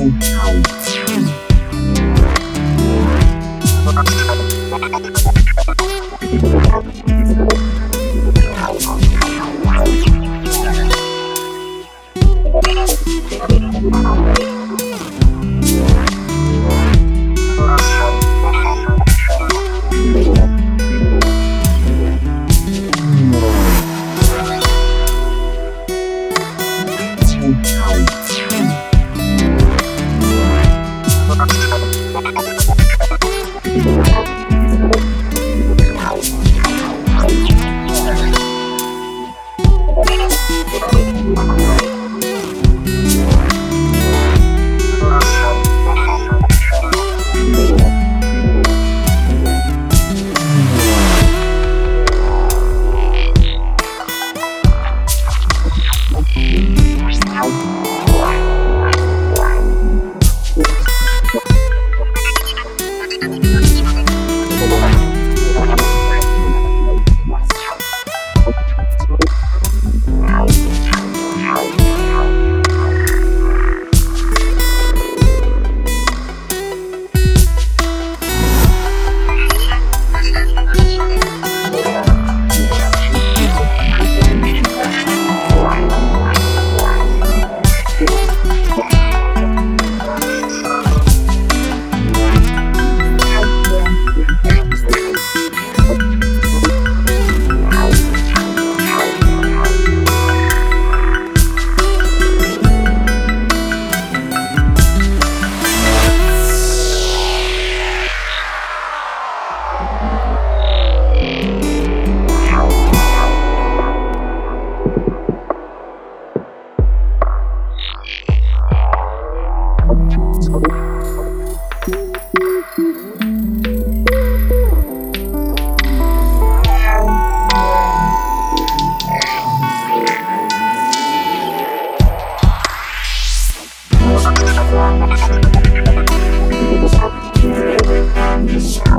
Thank you. Yes,